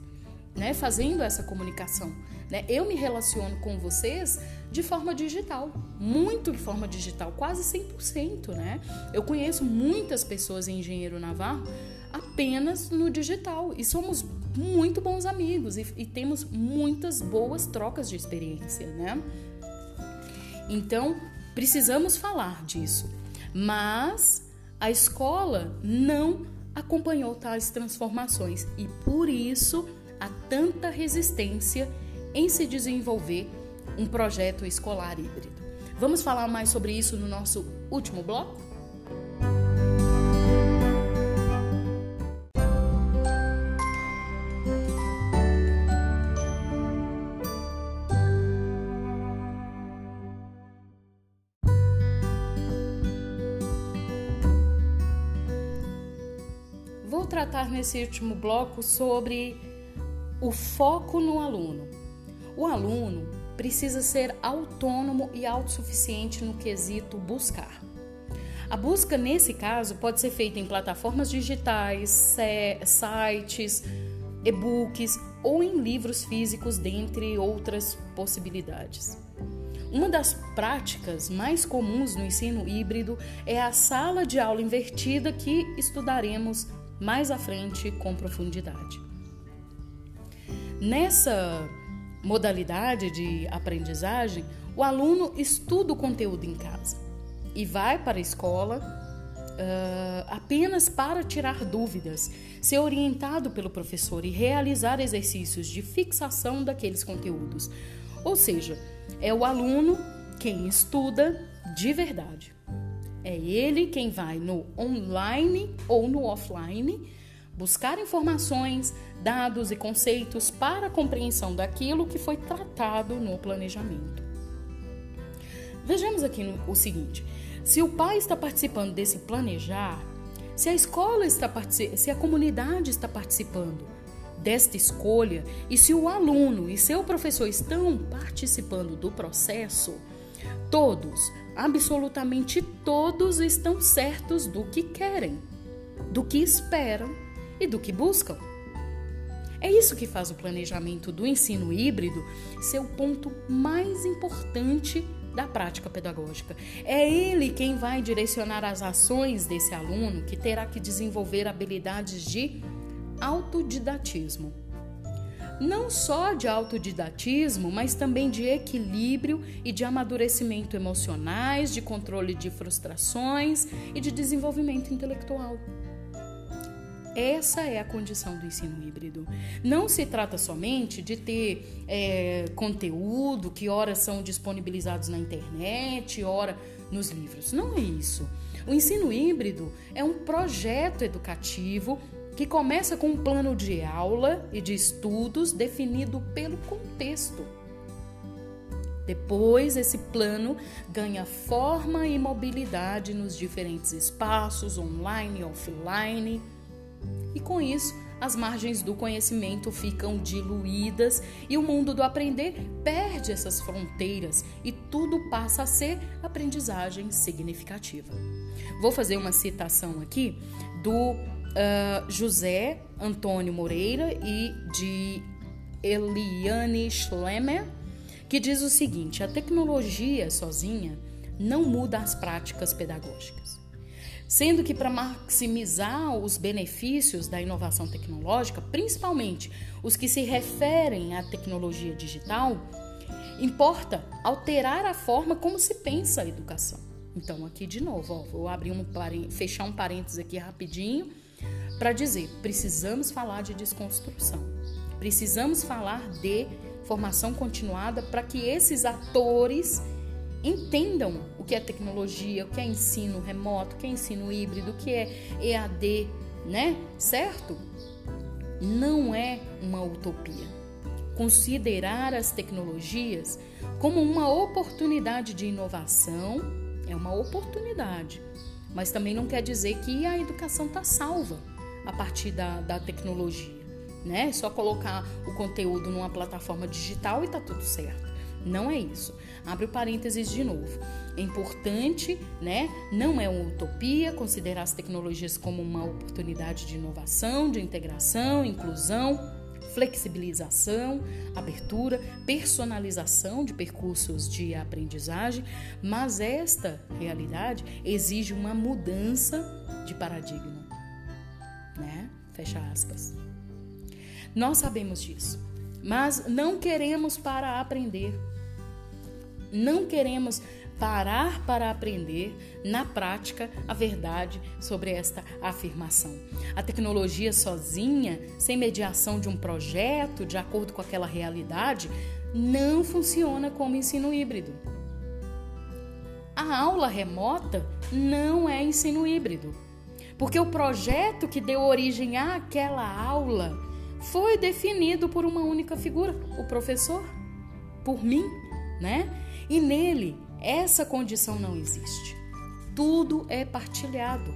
né, fazendo essa comunicação. Né? Eu me relaciono com vocês de forma digital, muito de forma digital, quase 100%. Né? Eu conheço muitas pessoas em Engenheiro Navarro apenas no digital e somos muito bons amigos e, e temos muitas boas trocas de experiência. Né? Então, precisamos falar disso, mas a escola não acompanhou tais transformações e por isso há tanta resistência em se desenvolver um projeto escolar híbrido. Vamos falar mais sobre isso no nosso último bloco? Vou tratar nesse último bloco sobre o foco no aluno. O aluno precisa ser autônomo e autossuficiente no quesito buscar. A busca, nesse caso, pode ser feita em plataformas digitais, sites, e-books ou em livros físicos, dentre outras possibilidades. Uma das práticas mais comuns no ensino híbrido é a sala de aula invertida que estudaremos mais à frente com profundidade. Nessa modalidade de aprendizagem, o aluno estuda o conteúdo em casa e vai para a escola uh, apenas para tirar dúvidas, ser orientado pelo professor e realizar exercícios de fixação daqueles conteúdos. Ou seja, é o aluno quem estuda de verdade. É ele quem vai no online ou no offline buscar informações, dados e conceitos para a compreensão daquilo que foi tratado no planejamento. Vejamos aqui o seguinte: se o pai está participando desse planejar, se a escola está se a comunidade está participando desta escolha e se o aluno e seu professor estão participando do processo, todos, absolutamente todos estão certos do que querem, do que esperam e do que buscam. É isso que faz o planejamento do ensino híbrido ser o ponto mais importante da prática pedagógica. É ele quem vai direcionar as ações desse aluno que terá que desenvolver habilidades de autodidatismo. Não só de autodidatismo, mas também de equilíbrio e de amadurecimento emocionais, de controle de frustrações e de desenvolvimento intelectual. Essa é a condição do ensino híbrido. Não se trata somente de ter é, conteúdo que ora são disponibilizados na internet, ora nos livros. Não é isso. O ensino híbrido é um projeto educativo que começa com um plano de aula e de estudos definido pelo contexto. Depois, esse plano ganha forma e mobilidade nos diferentes espaços, online e offline e com isso, as margens do conhecimento ficam diluídas e o mundo do aprender perde essas fronteiras e tudo passa a ser aprendizagem significativa. Vou fazer uma citação aqui do uh, José Antônio Moreira e de Eliane Schlemmer, que diz o seguinte: a tecnologia sozinha não muda as práticas pedagógicas sendo que para maximizar os benefícios da inovação tecnológica, principalmente os que se referem à tecnologia digital, importa alterar a forma como se pensa a educação. Então, aqui de novo, ó, vou abrir um fechar um parênteses aqui rapidinho para dizer: precisamos falar de desconstrução, precisamos falar de formação continuada para que esses atores entendam o que é tecnologia, o que é ensino remoto, o que é ensino híbrido, o que é EAD, né? Certo? Não é uma utopia. Considerar as tecnologias como uma oportunidade de inovação é uma oportunidade, mas também não quer dizer que a educação está salva a partir da, da tecnologia. né? Só colocar o conteúdo numa plataforma digital e tá tudo certo. Não é isso. Abre o parênteses de novo. É importante, né? Não é uma utopia considerar as tecnologias como uma oportunidade de inovação, de integração, inclusão, flexibilização, abertura, personalização de percursos de aprendizagem, mas esta realidade exige uma mudança de paradigma, né? Fecha aspas. Nós sabemos disso, mas não queremos para aprender. Não queremos parar para aprender na prática a verdade sobre esta afirmação. A tecnologia sozinha, sem mediação de um projeto, de acordo com aquela realidade, não funciona como ensino híbrido. A aula remota não é ensino híbrido, porque o projeto que deu origem àquela aula foi definido por uma única figura, o professor, por mim, né? E nele essa condição não existe. Tudo é partilhado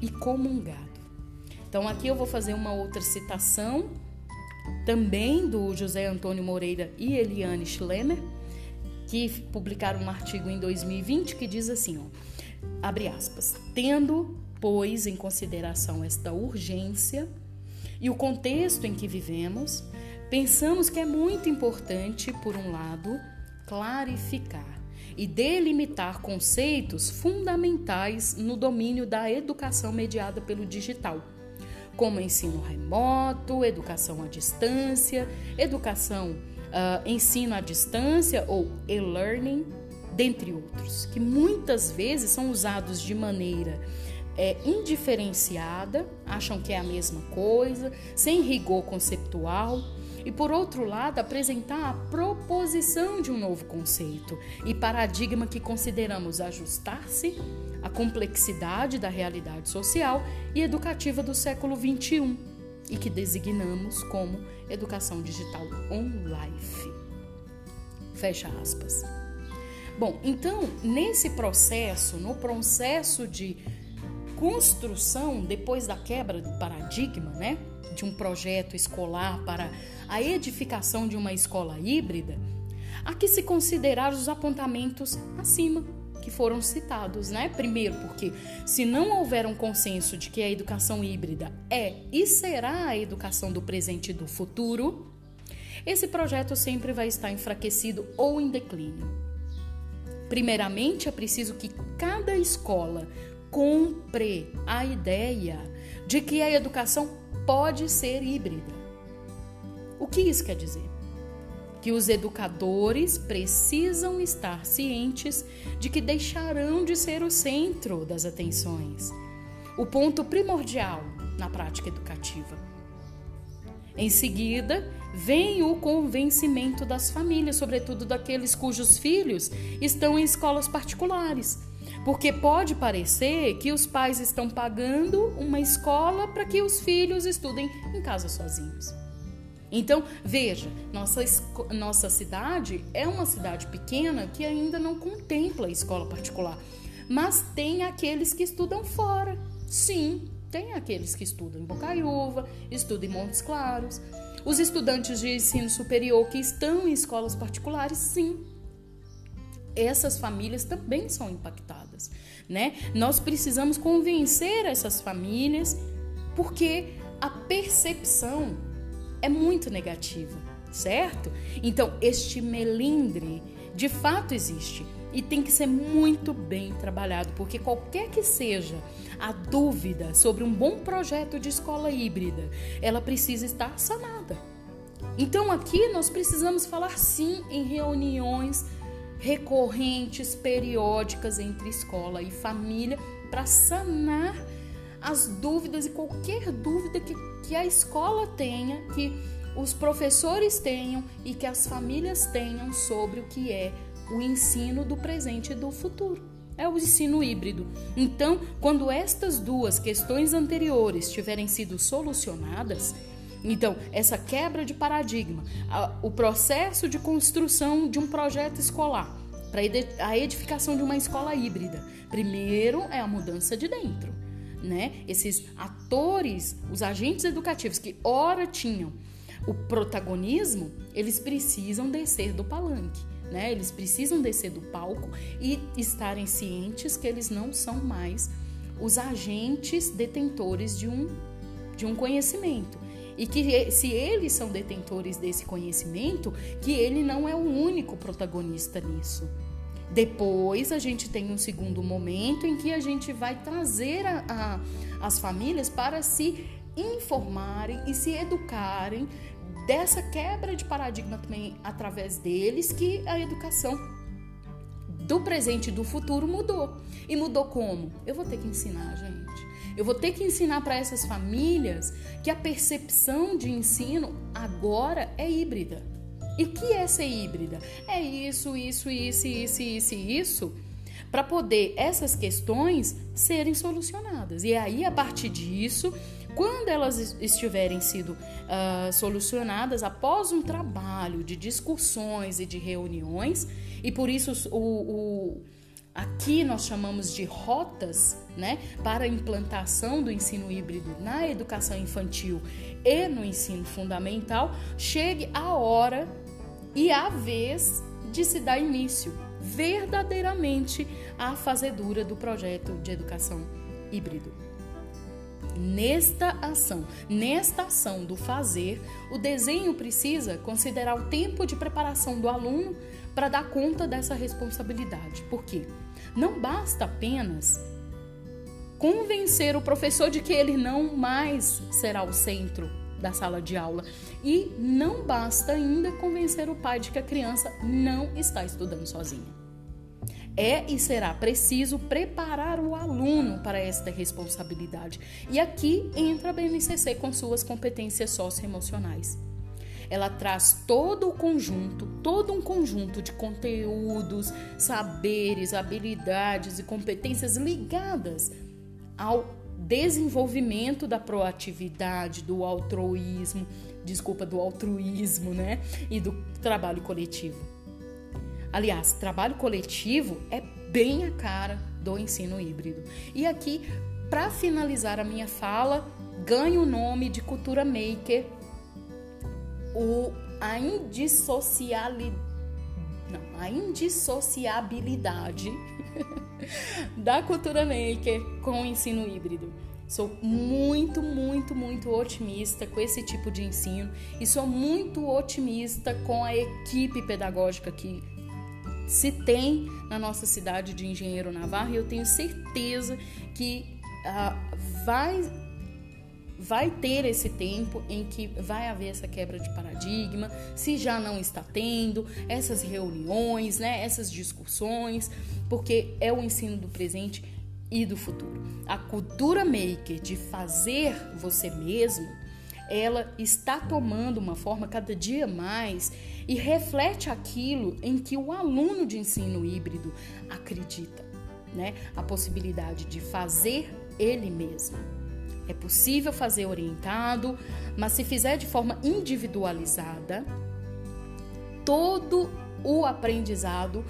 e comungado. Então aqui eu vou fazer uma outra citação também do José Antônio Moreira e Eliane Schlemmer, que publicaram um artigo em 2020 que diz assim, ó, abre aspas, tendo, pois, em consideração esta urgência e o contexto em que vivemos, pensamos que é muito importante, por um lado, clarificar e delimitar conceitos fundamentais no domínio da educação mediada pelo digital, como ensino remoto, educação à distância, educação, uh, ensino à distância ou e-learning, dentre outros, que muitas vezes são usados de maneira é, indiferenciada, acham que é a mesma coisa, sem rigor conceptual e, por outro lado, apresentar a proposição de um novo conceito e paradigma que consideramos ajustar-se à complexidade da realidade social e educativa do século XXI e que designamos como educação digital on-life. Fecha aspas. Bom, então, nesse processo, no processo de construção, depois da quebra do paradigma, né? De um projeto escolar para a edificação de uma escola híbrida, há que se considerar os apontamentos acima que foram citados, né? Primeiro, porque se não houver um consenso de que a educação híbrida é e será a educação do presente e do futuro, esse projeto sempre vai estar enfraquecido ou em declínio. Primeiramente, é preciso que cada escola compre a ideia de que a educação pode ser híbrida. O que isso quer dizer? Que os educadores precisam estar cientes de que deixarão de ser o centro das atenções, o ponto primordial na prática educativa. Em seguida, vem o convencimento das famílias, sobretudo daqueles cujos filhos estão em escolas particulares porque pode parecer que os pais estão pagando uma escola para que os filhos estudem em casa sozinhos. Então, veja, nossa, nossa cidade é uma cidade pequena que ainda não contempla a escola particular, mas tem aqueles que estudam fora. Sim, tem aqueles que estudam em Bocaiúva, estudam em Montes Claros. Os estudantes de ensino superior que estão em escolas particulares, sim, essas famílias também são impactadas, né? Nós precisamos convencer essas famílias porque a percepção é muito negativa, certo? Então, este melindre de fato existe e tem que ser muito bem trabalhado, porque qualquer que seja a dúvida sobre um bom projeto de escola híbrida, ela precisa estar sanada. Então, aqui nós precisamos falar sim em reuniões recorrentes, periódicas entre escola e família para sanar as dúvidas e qualquer dúvida que, que a escola tenha, que os professores tenham e que as famílias tenham sobre o que é o ensino do presente e do futuro. É o ensino híbrido. Então, quando estas duas questões anteriores tiverem sido solucionadas, então, essa quebra de paradigma, o processo de construção de um projeto escolar para a edificação de uma escola híbrida. Primeiro é a mudança de dentro. Né? Esses atores, os agentes educativos que ora tinham o protagonismo, eles precisam descer do palanque. Né? Eles precisam descer do palco e estarem cientes que eles não são mais os agentes detentores de um, de um conhecimento. E que se eles são detentores desse conhecimento, que ele não é o único protagonista nisso. Depois a gente tem um segundo momento em que a gente vai trazer a, a, as famílias para se informarem e se educarem dessa quebra de paradigma também através deles que a educação do presente e do futuro mudou. E mudou como? Eu vou ter que ensinar, gente. Eu vou ter que ensinar para essas famílias que a percepção de ensino agora é híbrida. E o que é ser híbrida? É isso, isso, isso, isso, isso isso, para poder essas questões serem solucionadas. E aí, a partir disso, quando elas estiverem sido uh, solucionadas após um trabalho de discussões e de reuniões, e por isso o, o aqui nós chamamos de rotas, né, para a implantação do ensino híbrido na educação infantil e no ensino fundamental, chegue a hora e a vez de se dar início verdadeiramente à fazedura do projeto de educação híbrido. Nesta ação, nesta ação do fazer, o desenho precisa considerar o tempo de preparação do aluno para dar conta dessa responsabilidade. Por quê? Não basta apenas convencer o professor de que ele não mais será o centro da sala de aula. E não basta ainda convencer o pai de que a criança não está estudando sozinha. É e será preciso preparar o aluno para esta responsabilidade. E aqui entra a BNCC com suas competências socioemocionais. Ela traz todo o conjunto, todo um conjunto de conteúdos, saberes, habilidades e competências ligadas ao desenvolvimento da proatividade, do altruísmo, desculpa, do altruísmo, né? E do trabalho coletivo. Aliás, trabalho coletivo é bem a cara do ensino híbrido. E aqui, para finalizar a minha fala, ganha o nome de cultura maker, o, a indissocialidade. A indissociabilidade da cultura maker com o ensino híbrido. Sou muito, muito, muito otimista com esse tipo de ensino e sou muito otimista com a equipe pedagógica que se tem na nossa cidade de Engenheiro Navarro e eu tenho certeza que uh, vai vai ter esse tempo em que vai haver essa quebra de paradigma, se já não está tendo, essas reuniões, né, essas discussões, porque é o ensino do presente e do futuro. A cultura maker de fazer você mesmo ela está tomando uma forma cada dia mais e reflete aquilo em que o aluno de ensino híbrido acredita, né? A possibilidade de fazer ele mesmo. É possível fazer orientado, mas se fizer de forma individualizada, todo o aprendizado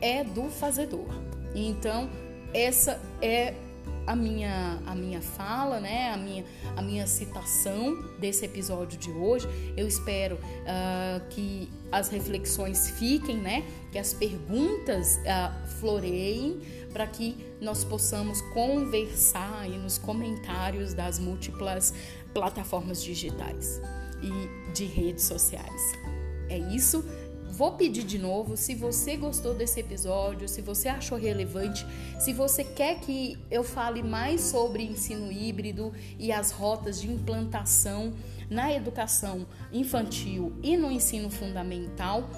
é do fazedor. Então, essa é a minha, a minha fala, né? a, minha, a minha citação desse episódio de hoje. Eu espero uh, que as reflexões fiquem, né? que as perguntas uh, floreiem para que nós possamos conversar aí nos comentários das múltiplas plataformas digitais e de redes sociais. É isso. Vou pedir de novo, se você gostou desse episódio, se você achou relevante, se você quer que eu fale mais sobre ensino híbrido e as rotas de implantação na educação infantil e no ensino fundamental,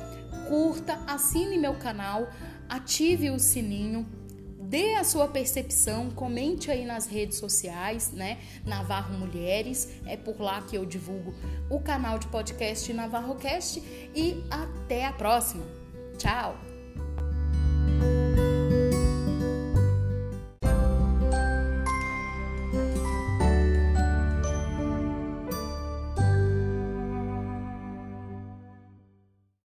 curta, assine meu canal, ative o sininho dê a sua percepção, comente aí nas redes sociais, né? Navarro Mulheres, é por lá que eu divulgo o canal de podcast NavarroCast e até a próxima. Tchau!